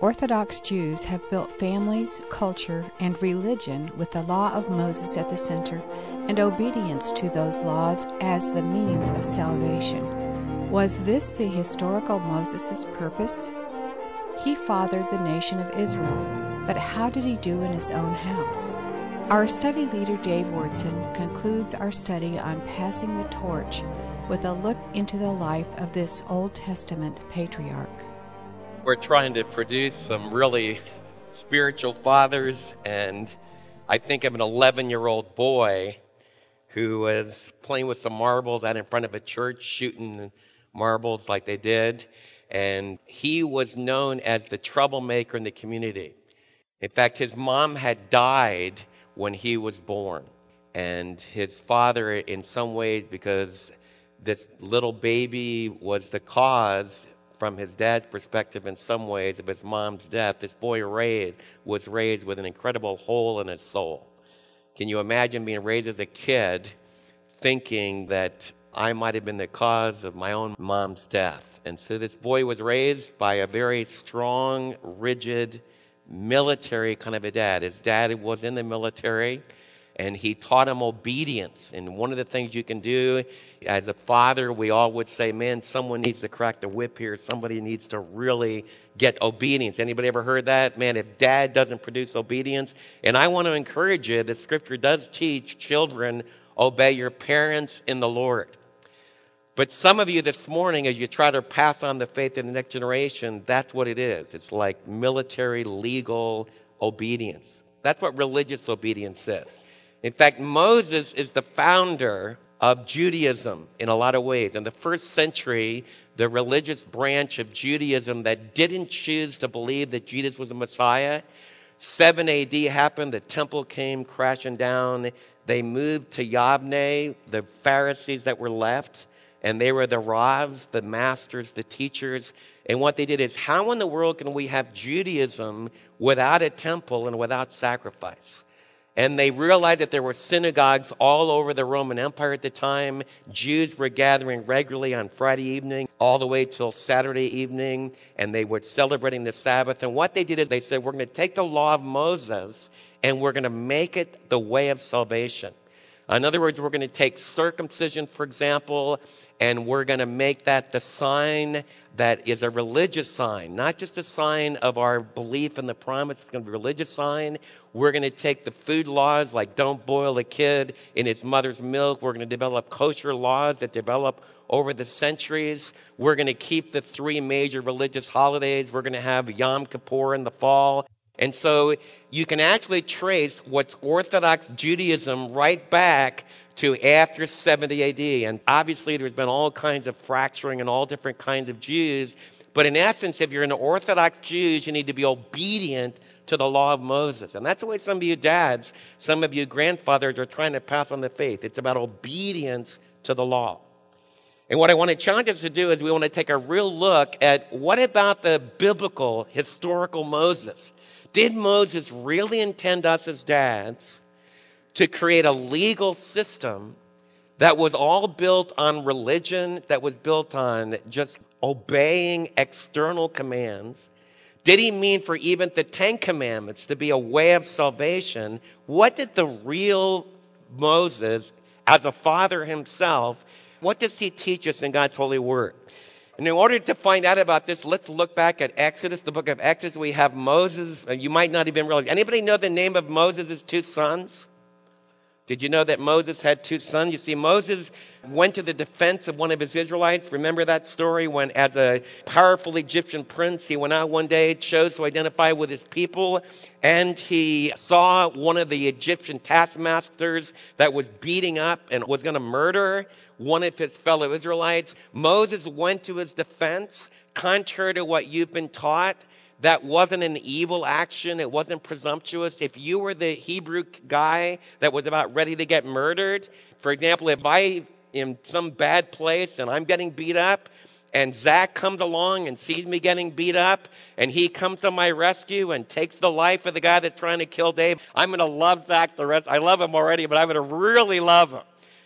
Orthodox Jews have built families, culture, and religion with the law of Moses at the center and obedience to those laws as the means of salvation. Was this the historical Moses' purpose? He fathered the nation of Israel, but how did he do in his own house? Our study leader Dave Wyrtzen concludes our study on passing the torch with a look into the life of this Old Testament patriarch. We're trying to produce some really spiritual fathers, and I think of an 11 year old boy who was playing with some marbles out in front of a church, shooting marbles like they did. And he was known as the troublemaker in the community. In fact, his mom had died when he was born. And his father, in some ways, because this little baby was the cause, from his dad's perspective, in some ways, of his mom's death, this boy raised, was raised with an incredible hole in his soul. Can you imagine being raised as a kid thinking that I might have been the cause of my own mom's death? And so this boy was raised by a very strong, rigid, military kind of a dad. His dad was in the military and he taught him obedience. And one of the things you can do as a father, we all would say, man, someone needs to crack the whip here. Somebody needs to really get obedience. Anybody ever heard that? Man, if dad doesn't produce obedience, and I want to encourage you, the scripture does teach children, obey your parents in the Lord. But some of you this morning, as you try to pass on the faith in the next generation, that's what it is. It's like military, legal obedience. That's what religious obedience is. In fact, Moses is the founder of Judaism in a lot of ways. In the first century, the religious branch of Judaism that didn't choose to believe that Jesus was the Messiah, 7 AD happened, the temple came crashing down. They moved to Yavne, the Pharisees that were left, and they were the Ravs, the masters, the teachers. And what they did is, how in the world can we have Judaism without a temple and without sacrifice? And they realized that there were synagogues all over the Roman Empire at the time. Jews were gathering regularly on Friday evening all the way till Saturday evening, and they were celebrating the Sabbath. And what they did is they said, we're going to take the law of Moses and we're going to make it the way of salvation. In other words, we're going to take circumcision, for example, and we're going to make that the sign that is a religious sign, not just a sign of our belief in the promise. It's going to be a religious sign. We're going to take the food laws like don't boil a kid in its mother's milk. We're going to develop kosher laws that develop over the centuries. We're going to keep the three major religious holidays. We're going to have Yom Kippur in the fall. And so you can actually trace what's Orthodox Judaism right back to after 70 AD. And obviously there's been all kinds of fracturing and all different kinds of Jews. But in essence, if you're an Orthodox Jew, you need to be obedient to the law of Moses. And that's the way some of you dads, some of you grandfathers are trying to pass on the faith. It's about obedience to the law. And what I want to challenge us to do is we want to take a real look at what about the biblical, historical Moses? Did Moses really intend us as dads to create a legal system that was all built on religion, that was built on just obeying external commands? Did he mean for even the Ten Commandments to be a way of salvation? What did the real Moses, as a father himself, what does he teach us in God's holy word? And in order to find out about this, let's look back at Exodus, the book of Exodus. We have Moses. Uh, you might not even realize. Anybody know the name of Moses' two sons? Did you know that Moses had two sons? You see, Moses went to the defense of one of his Israelites. Remember that story when, as a powerful Egyptian prince, he went out one day, chose to identify with his people, and he saw one of the Egyptian taskmasters that was beating up and was going to murder one of his fellow Israelites. Moses went to his defense, contrary to what you've been taught that wasn't an evil action. It wasn't presumptuous. If you were the Hebrew guy that was about ready to get murdered, for example, if I in some bad place and I'm getting beat up and Zach comes along and sees me getting beat up and he comes to my rescue and takes the life of the guy that's trying to kill Dave, I'm going to love Zach the rest. I love him already, but I'm going to really love him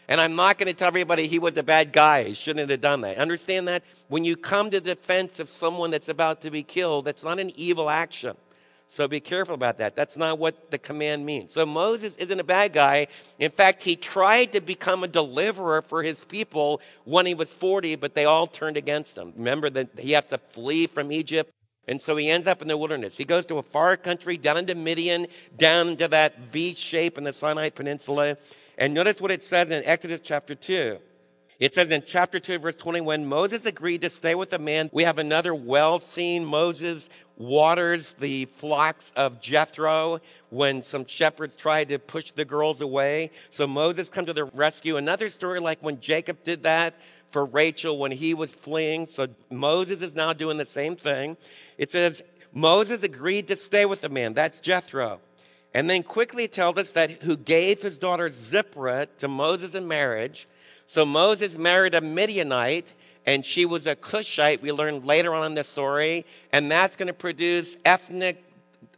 And I'm not going to tell everybody he was a bad guy. He shouldn't have done that. Understand that? When you come to the defense of someone that's about to be killed, that's not an evil action. So be careful about that. That's not what the command means. So Moses isn't a bad guy. In fact, he tried to become a deliverer for his people when he was 40, but they all turned against him. Remember that he has to flee from Egypt. And so he ends up in the wilderness. He goes to a far country, down into Midian, down into that V shape in the Sinai Peninsula. And notice what it says in Exodus chapter 2. It says in chapter 2, verse 21, Moses agreed to stay with the man. We have another well seen Moses waters the flocks of Jethro when some shepherds tried to push the girls away. So Moses comes to the rescue. Another story like when Jacob did that for Rachel when he was fleeing. So Moses is now doing the same thing. It says, Moses agreed to stay with the man. That's Jethro. And then quickly tells us that who gave his daughter Zipporah to Moses in marriage. So Moses married a Midianite and she was a Cushite. We learned later on in the story. And that's going to produce ethnic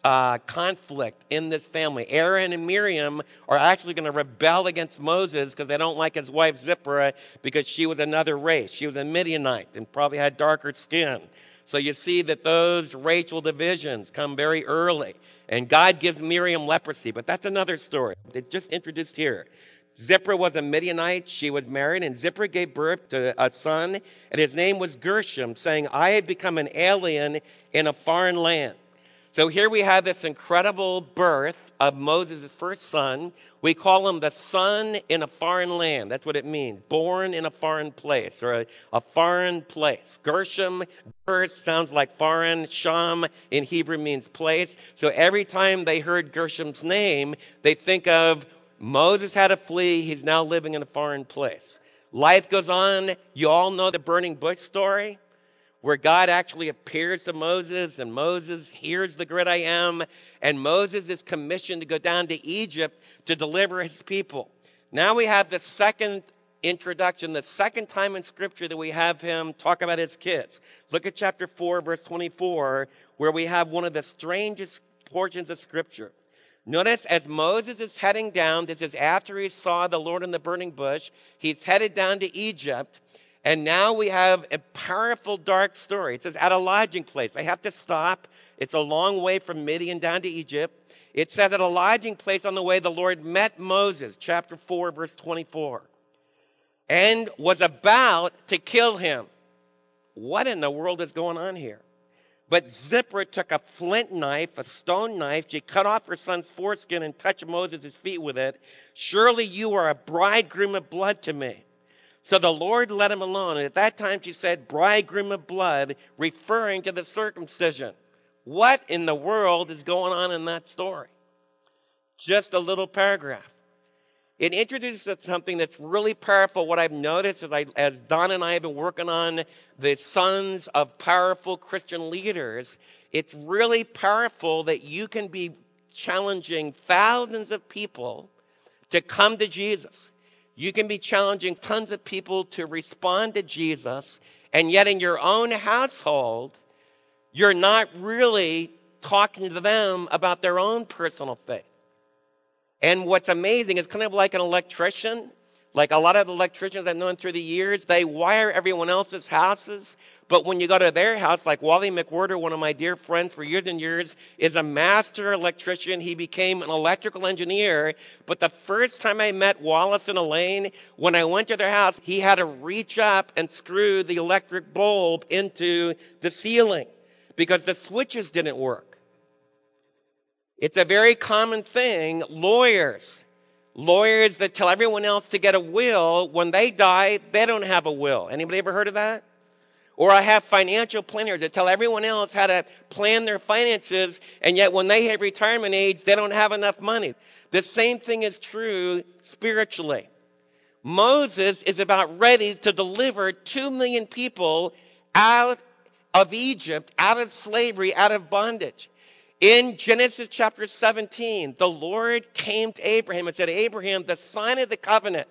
uh, conflict in this family. Aaron and Miriam are actually going to rebel against Moses because they don't like his wife Zipporah because she was another race. She was a Midianite and probably had darker skin. So you see that those racial divisions come very early. And God gives Miriam leprosy, but that's another story. They just introduced here. Zipporah was a Midianite. She was married, and Zipporah gave birth to a son, and his name was Gershom, saying, I have become an alien in a foreign land. So here we have this incredible birth of Moses' first son. We call him the son in a foreign land. That's what it means. Born in a foreign place or a, a foreign place. Gershom, Ger sounds like foreign. Sham in Hebrew means place. So every time they heard Gershom's name, they think of Moses had to flee. He's now living in a foreign place. Life goes on. You all know the burning bush story where God actually appears to Moses and Moses hears the great I am and Moses is commissioned to go down to Egypt to deliver his people. Now we have the second introduction, the second time in scripture that we have him talk about his kids. Look at chapter 4 verse 24 where we have one of the strangest portions of scripture. Notice as Moses is heading down, this is after he saw the Lord in the burning bush, he's headed down to Egypt, and now we have a powerful dark story. It says, at a lodging place. They have to stop. It's a long way from Midian down to Egypt. It says, at a lodging place on the way, the Lord met Moses, chapter 4, verse 24, and was about to kill him. What in the world is going on here? But Zipporah took a flint knife, a stone knife. She cut off her son's foreskin and touched Moses' feet with it. Surely you are a bridegroom of blood to me. So the Lord let him alone. And at that time she said, bridegroom of blood, referring to the circumcision. What in the world is going on in that story? Just a little paragraph. It introduces something that's really powerful. What I've noticed as, I, as Don and I have been working on the sons of powerful Christian leaders, it's really powerful that you can be challenging thousands of people to come to Jesus. You can be challenging tons of people to respond to Jesus, and yet in your own household, you're not really talking to them about their own personal faith. And what's amazing is kind of like an electrician. Like a lot of electricians I've known through the years, they wire everyone else's houses. But when you go to their house, like Wally McWhirter, one of my dear friends for years and years, is a master electrician. He became an electrical engineer. But the first time I met Wallace and Elaine, when I went to their house, he had to reach up and screw the electric bulb into the ceiling because the switches didn't work. It's a very common thing. Lawyers, lawyers that tell everyone else to get a will, when they die, they don't have a will. Anybody ever heard of that? Or I have financial planners that tell everyone else how to plan their finances, and yet when they hit retirement age, they don't have enough money. The same thing is true spiritually. Moses is about ready to deliver two million people out of Egypt, out of slavery, out of bondage. In Genesis chapter 17, the Lord came to Abraham and said, Abraham, the sign of the covenant,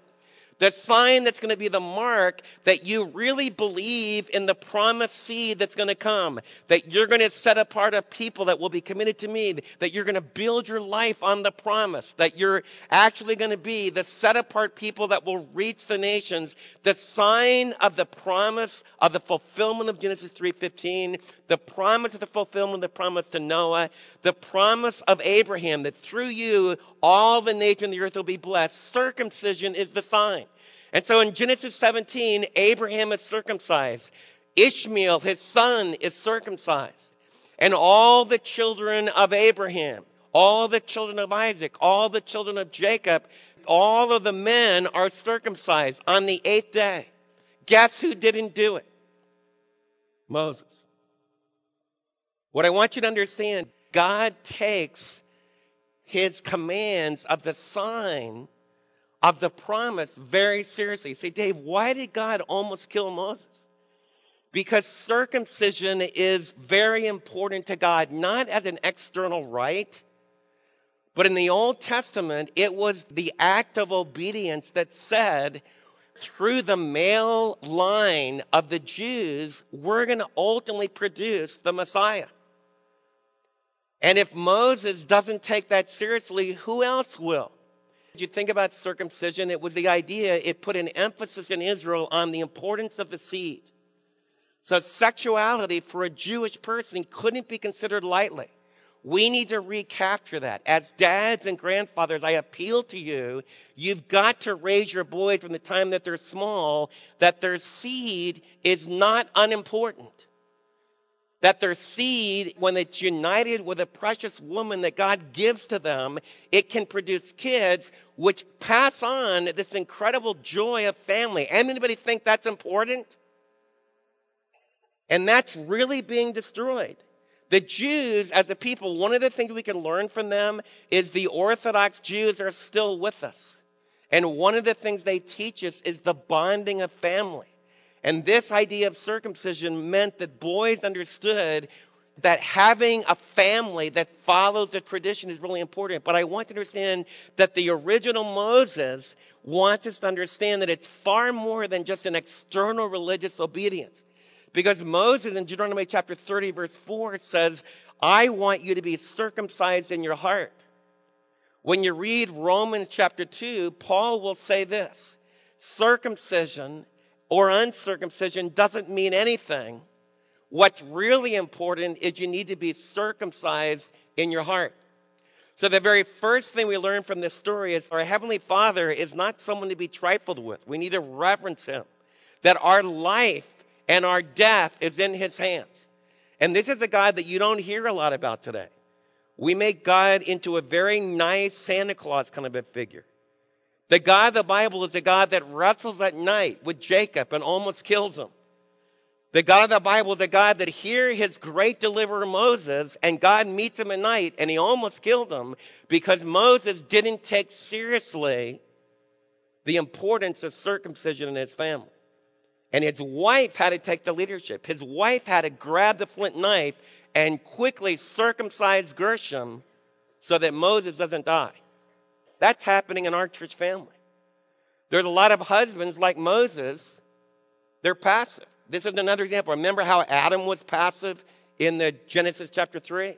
The sign that's going to be the mark that you really believe in the promised seed that's going to come. That you're going to set apart a people that will be committed to me. That you're going to build your life on the promise. That you're actually going to be the set apart people that will reach the nations. The sign of the promise of the fulfillment of Genesis 3.15. The promise of the fulfillment of the promise to Noah. The promise of Abraham that through you all the nations of the earth will be blessed. Circumcision is the sign. And so in Genesis 17, Abraham is circumcised. Ishmael, his son, is circumcised. And all the children of Abraham, all the children of Isaac, all the children of Jacob, all of the men are circumcised on the eighth day. Guess who didn't do it? Moses. What I want you to understand, God takes his commands of the sign of the promise very seriously. You say, Dave, why did God almost kill Moses? Because circumcision is very important to God, not as an external rite, but in the Old Testament, it was the act of obedience that said, through the male line of the Jews, we're going to ultimately produce the Messiah. And if Moses doesn't take that seriously, who else will? Did you think about circumcision, it was the idea, it put an emphasis in Israel on the importance of the seed. So sexuality for a Jewish person couldn't be considered lightly. We need to recapture that. As dads and grandfathers, I appeal to you, you've got to raise your boys from the time that they're small, that their seed is not unimportant that their seed, when it's united with a precious woman that God gives to them, it can produce kids which pass on this incredible joy of family. Anybody think that's important? And that's really being destroyed. The Jews, as a people, one of the things we can learn from them is the Orthodox Jews are still with us. And one of the things they teach us is the bonding of family. And this idea of circumcision meant that boys understood that having a family that follows the tradition is really important. But I want to understand that the original Moses wants us to understand that it's far more than just an external religious obedience. Because Moses in Deuteronomy chapter 30 verse 4 says, I want you to be circumcised in your heart. When you read Romans chapter 2, Paul will say this, circumcision or uncircumcision doesn't mean anything. What's really important is you need to be circumcised in your heart. So the very first thing we learn from this story is our Heavenly Father is not someone to be trifled with. We need to reverence Him. That our life and our death is in His hands. And this is a God that you don't hear a lot about today. We make God into a very nice Santa Claus kind of a figure. The God of the Bible is the God that wrestles at night with Jacob and almost kills him. The God of the Bible is the God that hear his great deliverer Moses and God meets him at night and he almost killed him because Moses didn't take seriously the importance of circumcision in his family. And his wife had to take the leadership. His wife had to grab the flint knife and quickly circumcise Gershom so that Moses doesn't die. That's happening in our church family. There's a lot of husbands like Moses, they're passive. This is another example. Remember how Adam was passive in the Genesis chapter 3?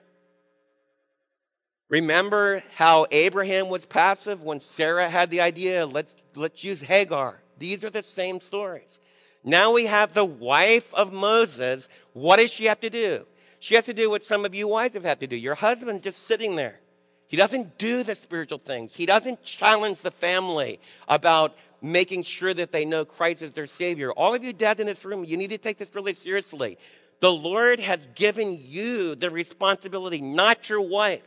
Remember how Abraham was passive when Sarah had the idea, let's, let's use Hagar. These are the same stories. Now we have the wife of Moses. What does she have to do? She has to do what some of you wives have had to do. Your husband's just sitting there. He doesn't do the spiritual things. He doesn't challenge the family about making sure that they know Christ is their Savior. All of you dads in this room, you need to take this really seriously. The Lord has given you the responsibility, not your wife.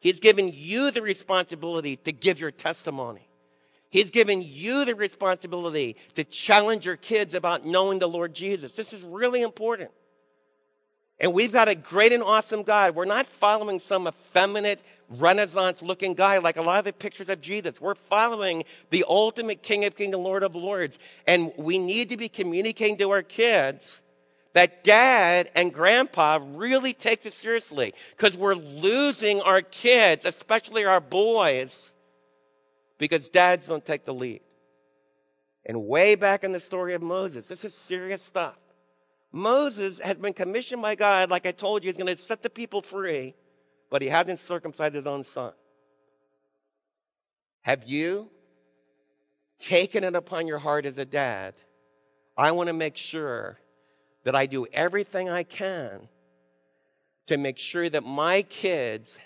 He's given you the responsibility to give your testimony. He's given you the responsibility to challenge your kids about knowing the Lord Jesus. This is really important. And we've got a great and awesome God. We're not following some effeminate, Renaissance looking guy like a lot of the pictures of Jesus. We're following the ultimate King of Kings and Lord of Lords. And we need to be communicating to our kids that dad and grandpa really take this seriously because we're losing our kids, especially our boys, because dads don't take the lead. And way back in the story of Moses, this is serious stuff. Moses had been commissioned by God, like I told you, he's going to set the people free, but he hadn't circumcised his own son. Have you taken it upon your heart as a dad? I want to make sure that I do everything I can to make sure that my kids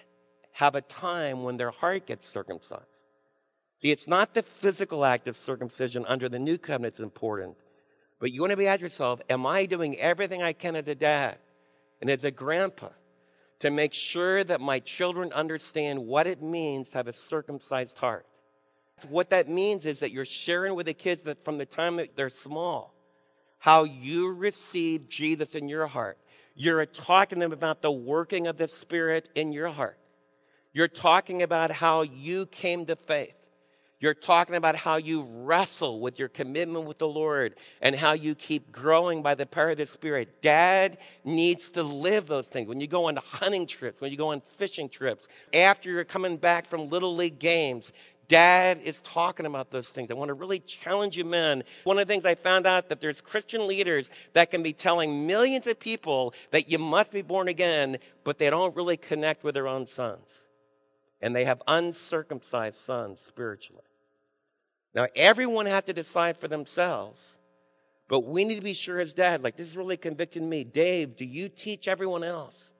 have a time when their heart gets circumcised. See, it's not the physical act of circumcision under the new covenant that's important, but you want to be at yourself, am I doing everything I can as a dad and as a grandpa to make sure that my children understand what it means to have a circumcised heart? What that means is that you're sharing with the kids that from the time that they're small, how you receive Jesus in your heart. You're talking to them about the working of the Spirit in your heart. You're talking about how you came to faith. You're talking about how you wrestle with your commitment with the Lord and how you keep growing by the power of the Spirit. Dad needs to live those things. When you go on hunting trips, when you go on fishing trips, after you're coming back from Little League games, Dad is talking about those things. I want to really challenge you men. One of the things I found out that there's Christian leaders that can be telling millions of people that you must be born again, but they don't really connect with their own sons. And they have uncircumcised sons spiritually. Now, everyone has to decide for themselves. But we need to be sure as dad, like this is really convicting me. Dave, do you teach everyone else?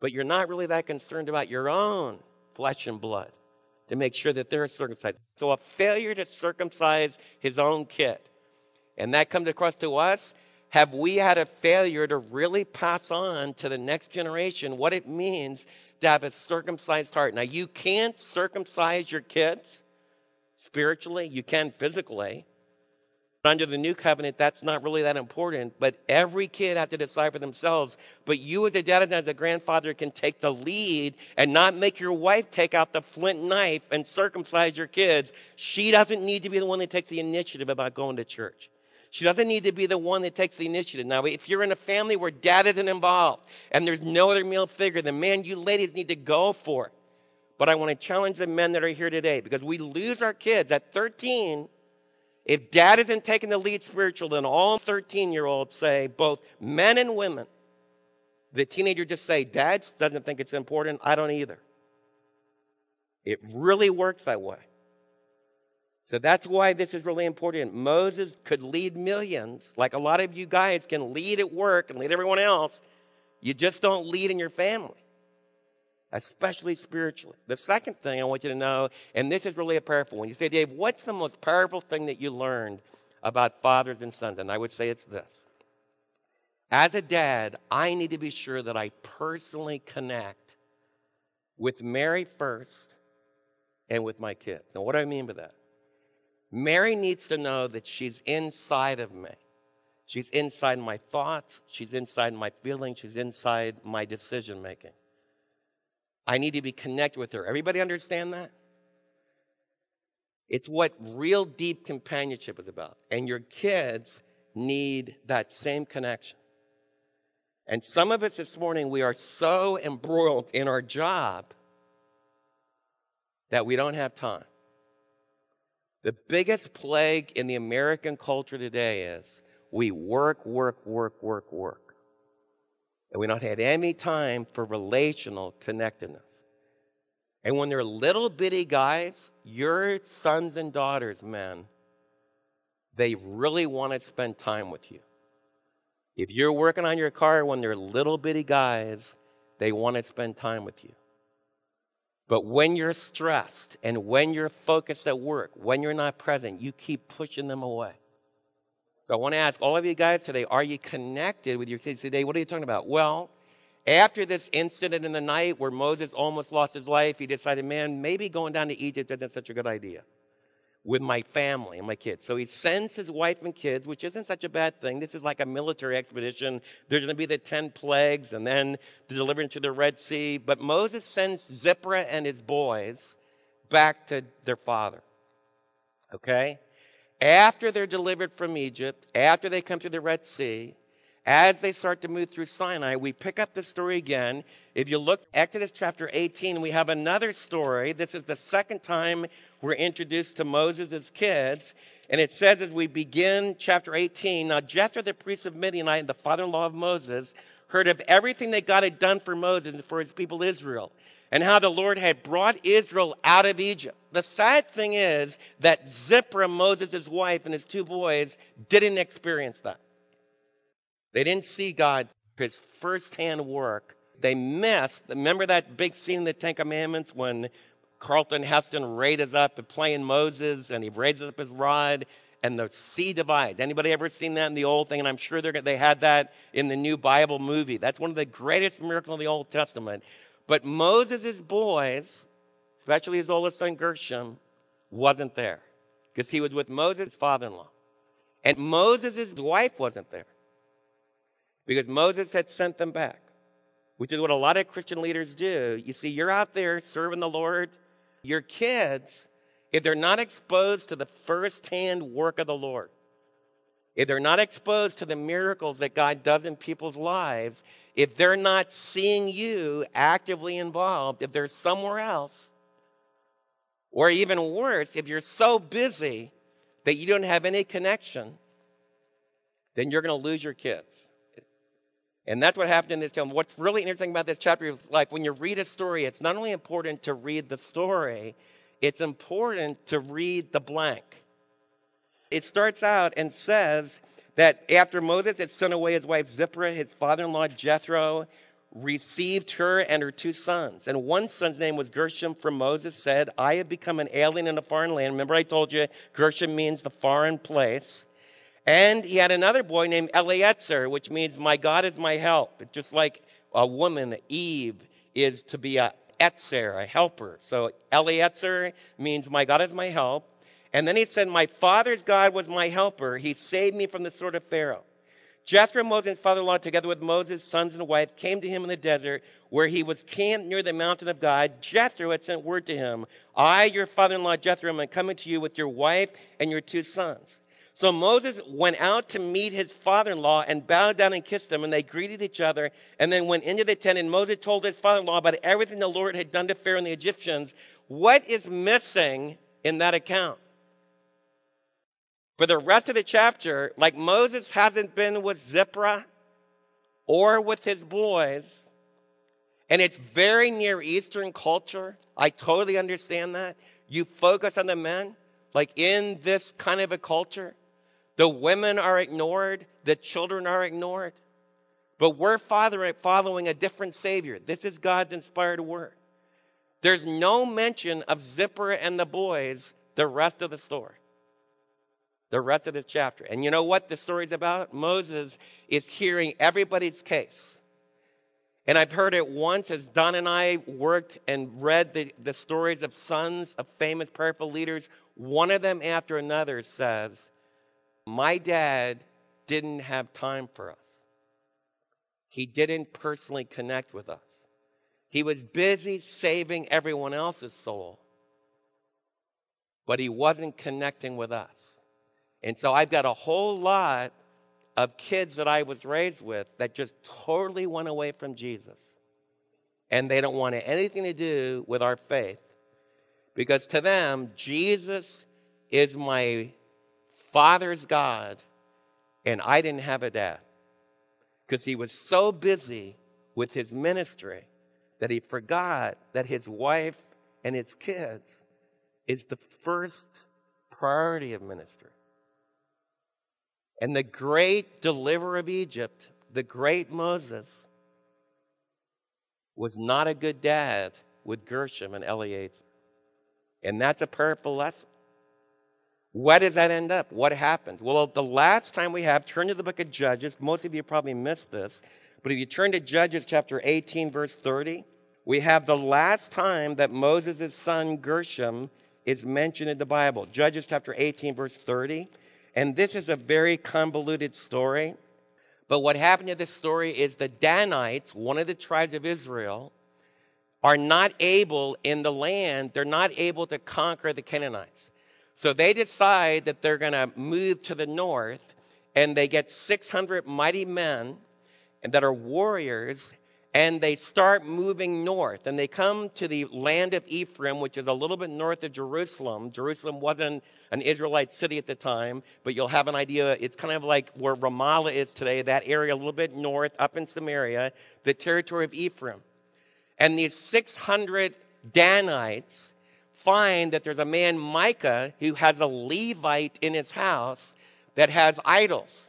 But you're not really that concerned about your own flesh and blood to make sure that they're circumcised. So a failure to circumcise his own kid. And that comes across to us. Have we had a failure to really pass on to the next generation what it means to have a circumcised heart? Now, you can't circumcise your kids spiritually, you can physically. Under the new covenant, that's not really that important, but every kid has to decide for themselves. But you as a dad and as a grandfather can take the lead and not make your wife take out the flint knife and circumcise your kids. She doesn't need to be the one that takes the initiative about going to church. She doesn't need to be the one that takes the initiative. Now, if you're in a family where dad isn't involved and there's no other male figure, then man, you ladies need to go for it. But I want to challenge the men that are here today because we lose our kids at 13 if dad isn't taking the lead spiritual, then all 13 year olds say, both men and women, the teenager just say, dad doesn't think it's important. I don't either. It really works that way. So that's why this is really important. Moses could lead millions, like a lot of you guys can lead at work and lead everyone else. You just don't lead in your family especially spiritually. The second thing I want you to know, and this is really a powerful one. You say, Dave, what's the most powerful thing that you learned about fathers and sons? And I would say it's this. As a dad, I need to be sure that I personally connect with Mary first and with my kids. Now, what do I mean by that? Mary needs to know that she's inside of me. She's inside my thoughts. She's inside my feelings. She's inside my decision making. I need to be connected with her. Everybody understand that? It's what real deep companionship is about. And your kids need that same connection. And some of us this morning, we are so embroiled in our job that we don't have time. The biggest plague in the American culture today is we work, work, work, work, work. And we don't have any time for relational connectedness. And when they're little bitty guys, your sons and daughters, men, they really want to spend time with you. If you're working on your car when they're little bitty guys, they want to spend time with you. But when you're stressed and when you're focused at work, when you're not present, you keep pushing them away. So I want to ask all of you guys today, are you connected with your kids today? What are you talking about? Well, after this incident in the night where Moses almost lost his life, he decided, man, maybe going down to Egypt isn't such a good idea with my family and my kids. So he sends his wife and kids, which isn't such a bad thing. This is like a military expedition. There's going to be the 10 plagues and then the deliverance to the Red Sea. But Moses sends Zipporah and his boys back to their father. Okay? After they're delivered from Egypt, after they come to the Red Sea, as they start to move through Sinai, we pick up the story again. If you look Exodus chapter 18, we have another story. This is the second time we're introduced to Moses as kids. And it says as we begin chapter 18, now Jethro, the priest of Midianite, and the father-in-law of Moses, heard of everything that God had done for Moses and for his people Israel, and how the Lord had brought Israel out of Egypt. The sad thing is that Zipporah, Moses' wife, and his two boys didn't experience that. They didn't see God, his firsthand work. They missed, remember that big scene in the Ten Commandments when Charlton Heston raises up and playing Moses and he raises up his rod and the sea divides. Anybody ever seen that in the old thing? And I'm sure they had that in the new Bible movie. That's one of the greatest miracles of the Old Testament. But Moses' boys, especially his oldest son Gershom, wasn't there because he was with Moses' father-in-law. And Moses' wife wasn't there because Moses had sent them back, which is what a lot of Christian leaders do. You see, you're out there serving the Lord your kids, if they're not exposed to the firsthand work of the Lord, if they're not exposed to the miracles that God does in people's lives, if they're not seeing you actively involved, if they're somewhere else, or even worse, if you're so busy that you don't have any connection, then you're going to lose your kids. And that's what happened in this film. What's really interesting about this chapter is like when you read a story, it's not only important to read the story, it's important to read the blank. It starts out and says that after Moses had sent away his wife Zipporah, his father-in-law Jethro received her and her two sons. And one son's name was Gershom, for Moses said, I have become an alien in a foreign land. Remember I told you Gershom means the foreign place. And he had another boy named Eliezer, which means my God is my help. Just like a woman, Eve, is to be a etzer, a helper. So Eliezer means my God is my help. And then he said, my father's God was my helper. He saved me from the sword of Pharaoh. Jethro, Moses' father-in-law, together with Moses' sons and wife, came to him in the desert where he was camped near the mountain of God. Jethro had sent word to him, I, your father-in-law Jethro, am coming to you with your wife and your two sons. So Moses went out to meet his father-in-law and bowed down and kissed him and they greeted each other and then went into the tent and Moses told his father-in-law about everything the Lord had done to Pharaoh and the Egyptians. What is missing in that account? For the rest of the chapter, like Moses hasn't been with Zipporah or with his boys, and it's very near Eastern culture. I totally understand that. You focus on the men, like in this kind of a culture. The women are ignored. The children are ignored. But we're following a different Savior. This is God's inspired word. There's no mention of Zipporah and the boys the rest of the story. The rest of this chapter. And you know what the story's about? Moses is hearing everybody's case. And I've heard it once as Don and I worked and read the, the stories of sons of famous prayerful leaders. One of them after another says, my dad didn't have time for us. He didn't personally connect with us. He was busy saving everyone else's soul, but he wasn't connecting with us. And so I've got a whole lot of kids that I was raised with that just totally went away from Jesus. And they don't want anything to do with our faith. Because to them, Jesus is my father's God, and I didn't have a dad because he was so busy with his ministry that he forgot that his wife and his kids is the first priority of ministry. And the great deliverer of Egypt, the great Moses, was not a good dad with Gershom and Eliezer. And that's a powerful lesson. Where does that end up? What happens? Well, the last time we have, turn to the book of Judges. Most of you probably missed this. But if you turn to Judges chapter 18, verse 30, we have the last time that Moses' son Gershom is mentioned in the Bible. Judges chapter 18, verse 30. And this is a very convoluted story. But what happened to this story is the Danites, one of the tribes of Israel, are not able in the land, they're not able to conquer the Canaanites. So they decide that they're going to move to the north and they get 600 mighty men and that are warriors and they start moving north and they come to the land of Ephraim, which is a little bit north of Jerusalem. Jerusalem wasn't an Israelite city at the time, but you'll have an idea. It's kind of like where Ramallah is today, that area a little bit north up in Samaria, the territory of Ephraim. And these 600 Danites find that there's a man, Micah, who has a Levite in his house that has idols.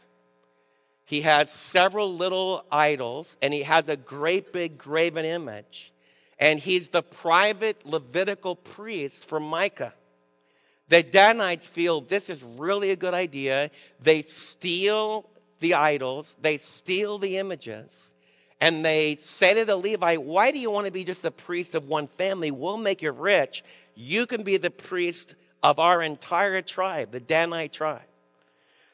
He has several little idols and he has a great big graven image. And he's the private Levitical priest for Micah. The Danites feel this is really a good idea. They steal the idols, they steal the images, and they say to the Levite, Why do you want to be just a priest of one family? We'll make you rich. You can be the priest of our entire tribe, the Danite tribe.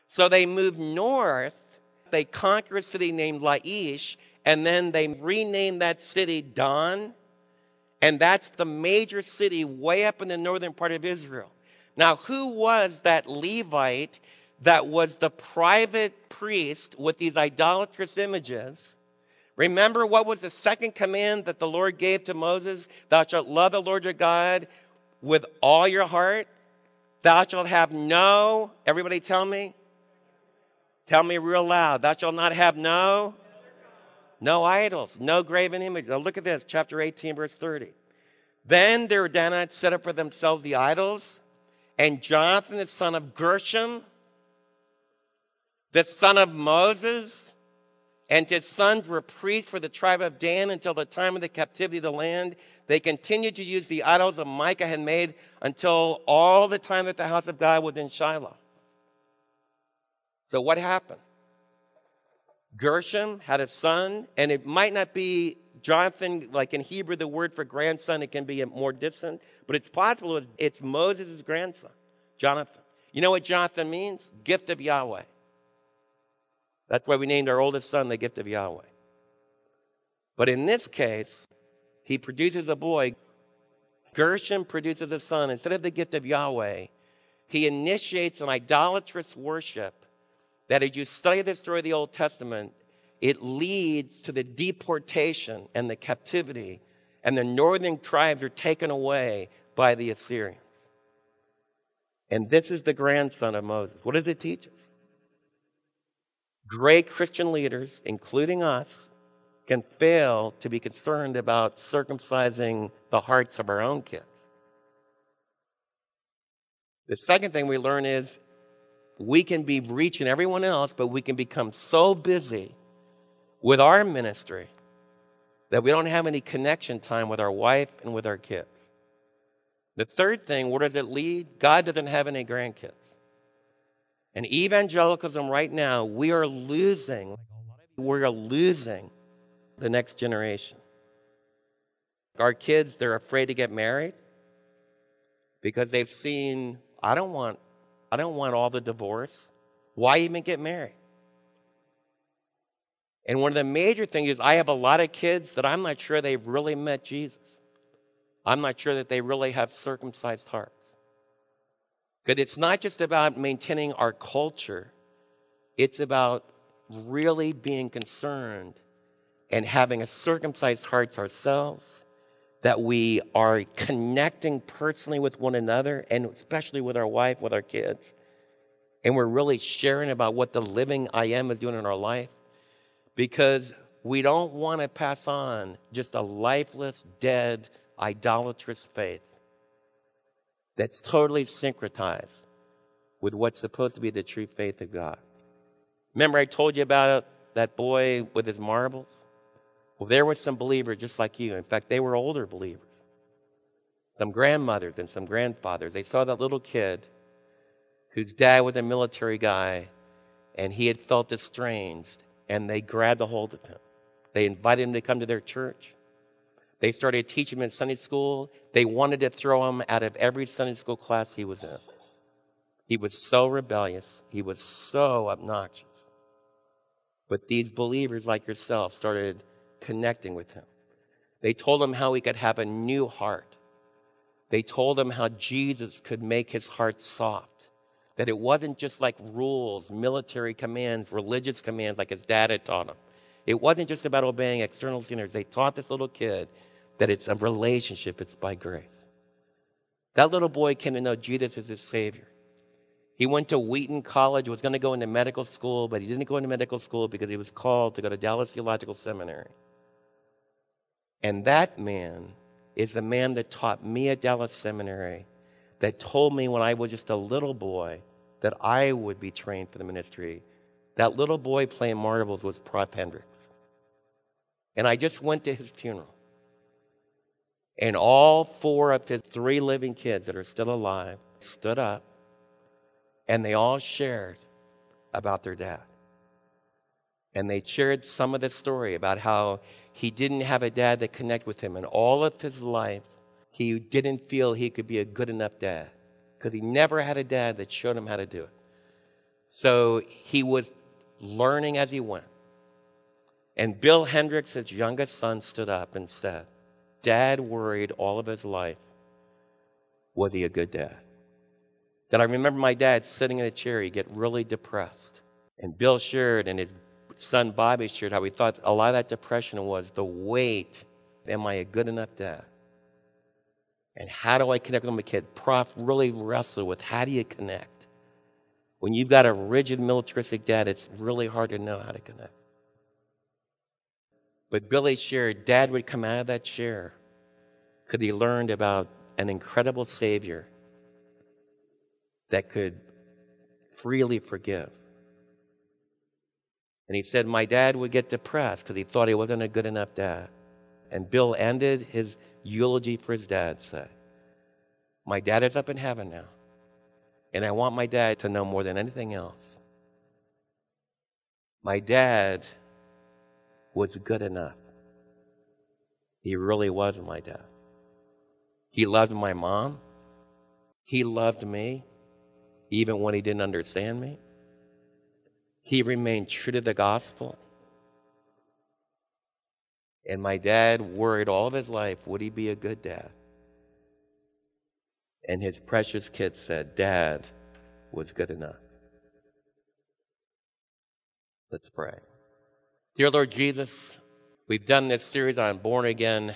So they move north they conquer a city named Laish, and then they rename that city Dan. And that's the major city way up in the northern part of Israel. Now, who was that Levite that was the private priest with these idolatrous images? Remember what was the second command that the Lord gave to Moses? Thou shalt love the Lord your God with all your heart. Thou shalt have no, everybody tell me, Tell me real loud. Thou shalt not have no, no idols, no graven images. Now look at this, chapter 18, verse 30. Then the Danites set up for themselves the idols, and Jonathan, the son of Gershom, the son of Moses, and his sons were priests for the tribe of Dan until the time of the captivity of the land. They continued to use the idols that Micah had made until all the time that the house of God was in Shiloh. So what happened? Gershom had a son, and it might not be Jonathan, like in Hebrew, the word for grandson, it can be more distant, but it's possible it's Moses' grandson, Jonathan. You know what Jonathan means? Gift of Yahweh. That's why we named our oldest son the gift of Yahweh. But in this case, he produces a boy. Gershom produces a son. Instead of the gift of Yahweh, he initiates an idolatrous worship that as you study the story of the Old Testament, it leads to the deportation and the captivity, and the northern tribes are taken away by the Assyrians. And this is the grandson of Moses. What does it teach us? Great Christian leaders, including us, can fail to be concerned about circumcising the hearts of our own kids. The second thing we learn is we can be reaching everyone else, but we can become so busy with our ministry that we don't have any connection time with our wife and with our kids. The third thing, where does it lead? God doesn't have any grandkids. And evangelicalism right now, we are losing, we're losing the next generation. Our kids, they're afraid to get married because they've seen, I don't want I don't want all the divorce. Why even get married? And one of the major things is I have a lot of kids that I'm not sure they've really met Jesus. I'm not sure that they really have circumcised hearts. Because it's not just about maintaining our culture, it's about really being concerned and having a circumcised hearts ourselves that we are connecting personally with one another and especially with our wife, with our kids. And we're really sharing about what the living I am is doing in our life because we don't want to pass on just a lifeless, dead, idolatrous faith that's totally syncretized with what's supposed to be the true faith of God. Remember, I told you about that boy with his marbles? Well, there were some believers just like you. In fact, they were older believers. Some grandmothers and some grandfathers. They saw that little kid whose dad was a military guy and he had felt estranged and they grabbed a hold of him. They invited him to come to their church. They started teaching him in Sunday school. They wanted to throw him out of every Sunday school class he was in. He was so rebellious. He was so obnoxious. But these believers like yourself started connecting with him. They told him how he could have a new heart. They told him how Jesus could make his heart soft. That it wasn't just like rules, military commands, religious commands like his dad had taught him. It wasn't just about obeying external sinners. They taught this little kid that it's a relationship, it's by grace. That little boy came to know Jesus as his Savior. He went to Wheaton College, was going to go into medical school, but he didn't go into medical school because he was called to go to Dallas Theological Seminary. And that man is the man that taught me at Dallas Seminary, that told me when I was just a little boy that I would be trained for the ministry. That little boy playing marbles was Prof Hendricks. And I just went to his funeral. And all four of his three living kids that are still alive stood up and they all shared about their dad. And they shared some of the story about how he didn't have a dad that connected with him. And all of his life, he didn't feel he could be a good enough dad because he never had a dad that showed him how to do it. So he was learning as he went. And Bill Hendricks, his youngest son, stood up and said, Dad worried all of his life. Was he a good dad? That I remember my dad sitting in a chair, he'd get really depressed. And Bill shared, and his son Bobby shared how he thought a lot of that depression was the weight am I a good enough dad? And how do I connect with my kid? Prof really wrestled with how do you connect? When you've got a rigid militaristic dad, it's really hard to know how to connect. But Billy shared, Dad would come out of that chair because he learned about an incredible Savior that could freely forgive. And he said, My dad would get depressed because he thought he wasn't a good enough dad. And Bill ended his eulogy for his dad, say, My dad is up in heaven now. And I want my dad to know more than anything else. My dad was good enough. He really was my dad. He loved my mom. He loved me, even when he didn't understand me. He remained true to the gospel. And my dad worried all of his life would he be a good dad? And his precious kid said, Dad was good enough. Let's pray. Dear Lord Jesus, we've done this series on born again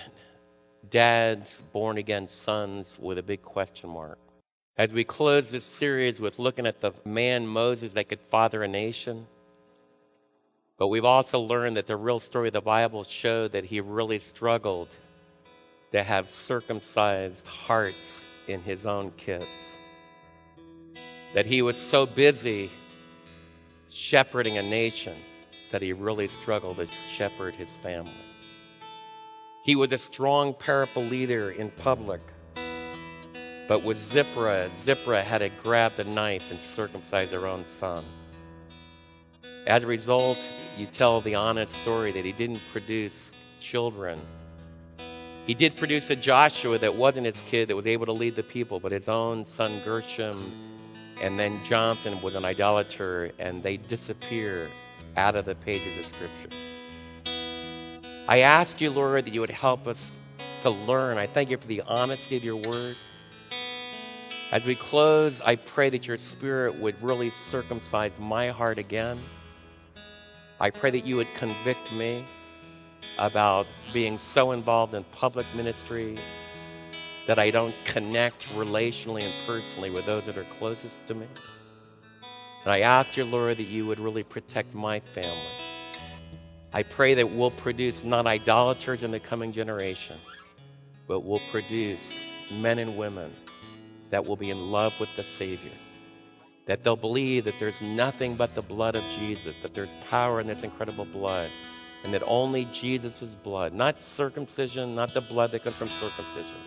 dads, born again sons with a big question mark. As we close this series with looking at the man Moses that could father a nation, but we've also learned that the real story of the Bible showed that he really struggled to have circumcised hearts in his own kids. That he was so busy shepherding a nation that he really struggled to shepherd his family. He was a strong powerful leader in public, but with Zipporah, Zipporah had to grab the knife and circumcise her own son. As a result, you tell the honest story that he didn't produce children. He did produce a Joshua that wasn't his kid that was able to lead the people, but his own son Gershom, and then Jonathan was an idolater, and they disappear out of the pages of Scripture. I ask you, Lord, that you would help us to learn. I thank you for the honesty of your word. As we close, I pray that your spirit would really circumcise my heart again. I pray that you would convict me about being so involved in public ministry that I don't connect relationally and personally with those that are closest to me. And I ask your Lord, that you would really protect my family. I pray that we'll produce not idolaters in the coming generation, but we'll produce men and women that will be in love with the Savior. That they'll believe that there's nothing but the blood of Jesus, that there's power in this incredible blood, and that only Jesus' blood, not circumcision, not the blood that comes from circumcision,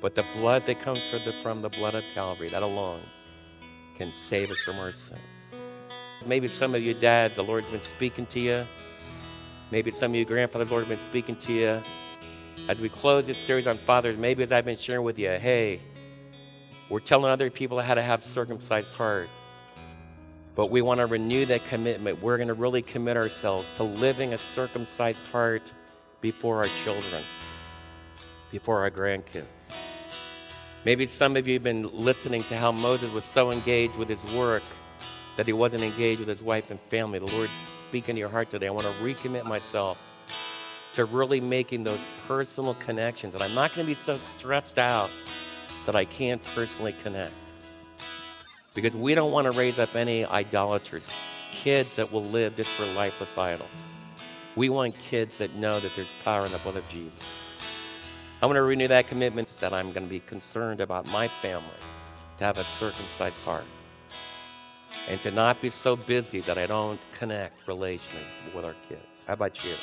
but the blood that comes from the, from the blood of Calvary, that alone can save us from our sins. Maybe some of you dads, the Lord's been speaking to you. Maybe some of you grandfathers, the Lord's been speaking to you. As we close this series on fathers, maybe I've been sharing with you, hey, we're telling other people how to have a circumcised heart. But we want to renew that commitment. We're going to really commit ourselves to living a circumcised heart before our children, before our grandkids. Maybe some of you have been listening to how Moses was so engaged with his work that he wasn't engaged with his wife and family. The Lord's speaking to your heart today. I want to recommit myself to really making those personal connections. And I'm not going to be so stressed out that I can't personally connect. Because we don't want to raise up any idolaters, kids that will live just for lifeless idols. We want kids that know that there's power in the blood of Jesus. I want to renew that commitment that I'm going to be concerned about my family, to have a circumcised heart, and to not be so busy that I don't connect relationally with our kids. How about you?